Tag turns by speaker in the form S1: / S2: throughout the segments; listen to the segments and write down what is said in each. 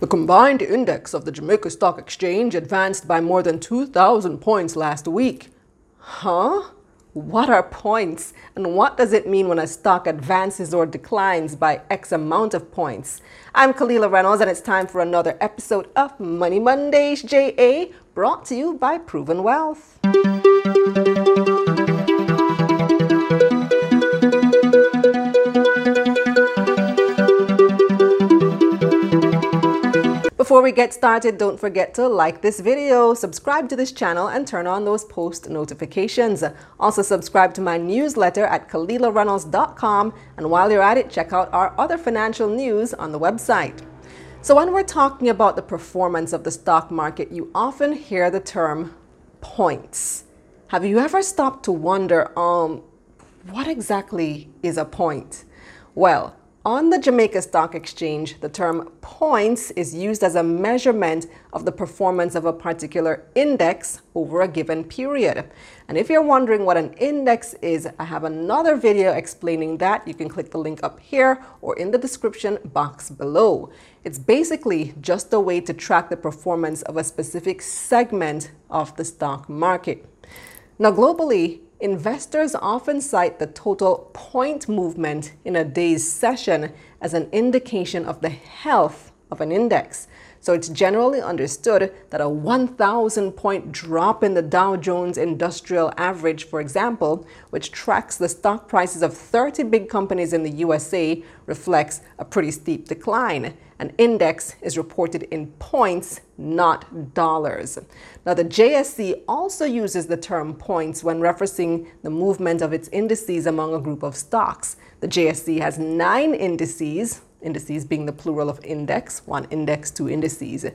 S1: The combined index of the Jamaica Stock Exchange advanced by more than 2,000 points last week. Huh? What are points? And what does it mean when a stock advances or declines by X amount of points? I'm Kalila Reynolds, and it's time for another episode of Money Mondays JA, brought to you by Proven Wealth. Before we get started, don't forget to like this video, subscribe to this channel, and turn on those post notifications. Also, subscribe to my newsletter at KalilaReynolds.com. And while you're at it, check out our other financial news on the website. So, when we're talking about the performance of the stock market, you often hear the term points. Have you ever stopped to wonder, um, what exactly is a point? Well, on the Jamaica Stock Exchange, the term points is used as a measurement of the performance of a particular index over a given period. And if you're wondering what an index is, I have another video explaining that. You can click the link up here or in the description box below. It's basically just a way to track the performance of a specific segment of the stock market. Now, globally, Investors often cite the total point movement in a day's session as an indication of the health of an index. So it's generally understood that a 1,000 point drop in the Dow Jones Industrial Average, for example, which tracks the stock prices of 30 big companies in the USA, reflects a pretty steep decline. An index is reported in points, not dollars. Now, the JSE also uses the term points when referencing the movement of its indices among a group of stocks. The JSE has nine indices, indices being the plural of index, one index, two indices.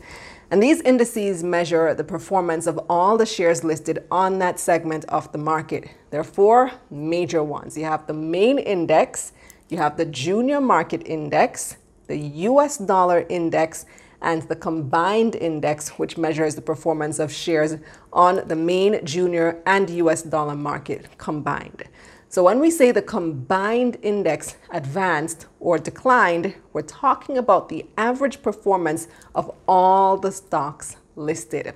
S1: And these indices measure the performance of all the shares listed on that segment of the market. There are four major ones. You have the main index, you have the junior market index, the US dollar index, and the combined index, which measures the performance of shares on the main junior and US dollar market combined. So when we say the combined index advanced or declined, we're talking about the average performance of all the stocks listed.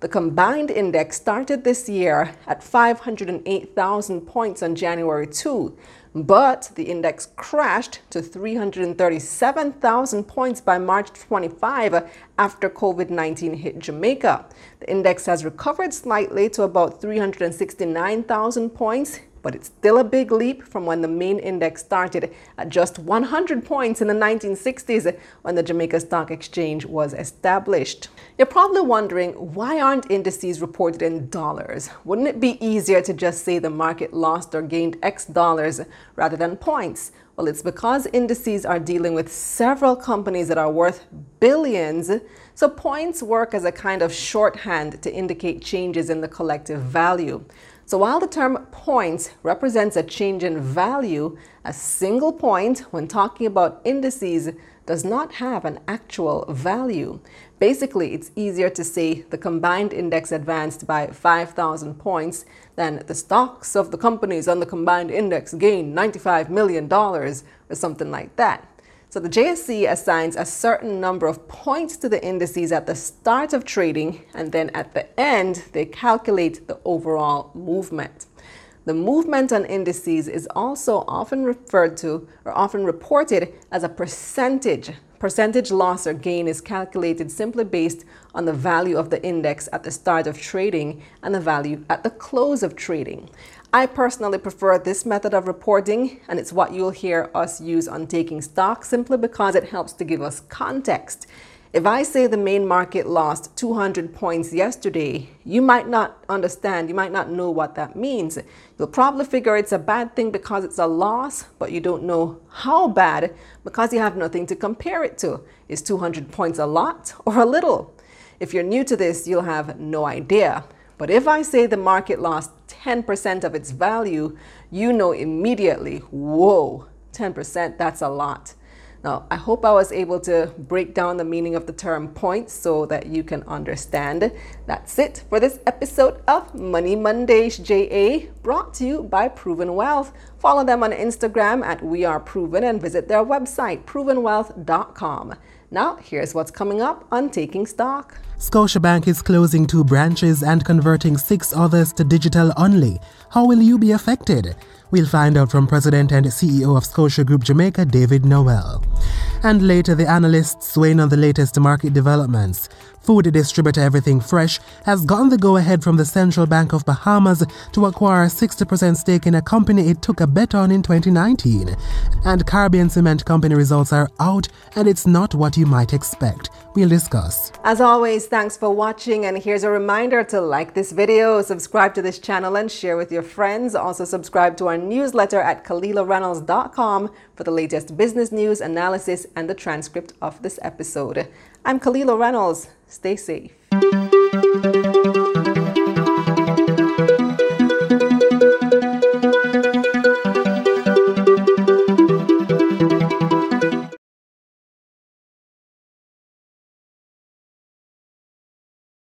S1: The combined index started this year at 508,000 points on January 2, but the index crashed to 337,000 points by March 25 after COVID 19 hit Jamaica. The index has recovered slightly to about 369,000 points but it's still a big leap from when the main index started at just 100 points in the 1960s when the Jamaica Stock Exchange was established. You're probably wondering why aren't indices reported in dollars? Wouldn't it be easier to just say the market lost or gained X dollars rather than points? Well, it's because indices are dealing with several companies that are worth billions, so points work as a kind of shorthand to indicate changes in the collective value. So while the term points represents a change in value, a single point when talking about indices does not have an actual value. Basically, it's easier to say the combined index advanced by 5,000 points than the stocks of the companies on the combined index gained $95 million or something like that. So the JSE assigns a certain number of points to the indices at the start of trading, and then at the end, they calculate the overall movement. The movement on indices is also often referred to or often reported as a percentage. Percentage loss or gain is calculated simply based on the value of the index at the start of trading and the value at the close of trading. I personally prefer this method of reporting, and it's what you'll hear us use on taking stock simply because it helps to give us context. If I say the main market lost 200 points yesterday, you might not understand, you might not know what that means. You'll probably figure it's a bad thing because it's a loss, but you don't know how bad because you have nothing to compare it to. Is 200 points a lot or a little? If you're new to this, you'll have no idea. But if I say the market lost 10% of its value, you know immediately, whoa, 10%, that's a lot. Now, I hope I was able to break down the meaning of the term points so that you can understand. That's it for this episode of Money Mondays JA, brought to you by Proven Wealth. Follow them on Instagram at We Are Proven and visit their website, provenwealth.com. Now, here's what's coming up on Taking Stock.
S2: Scotiabank is closing two branches and converting six others to digital only. How will you be affected? We'll find out from President and CEO of Scotia Group Jamaica, David Noel. And later, the analysts weighing on the latest market developments. Food distributor Everything Fresh has gotten the go ahead from the Central Bank of Bahamas to acquire a 60% stake in a company it took a bet on in 2019. And Caribbean Cement Company results are out, and it's not what you might expect. We'll discuss.
S1: As always, thanks for watching, and here's a reminder to like this video, subscribe to this channel, and share with your friends. Also, subscribe to our newsletter at KalilaReynolds.com for the latest business news, analysis, and the transcript of this episode. I'm Kalila Reynolds. Stay safe.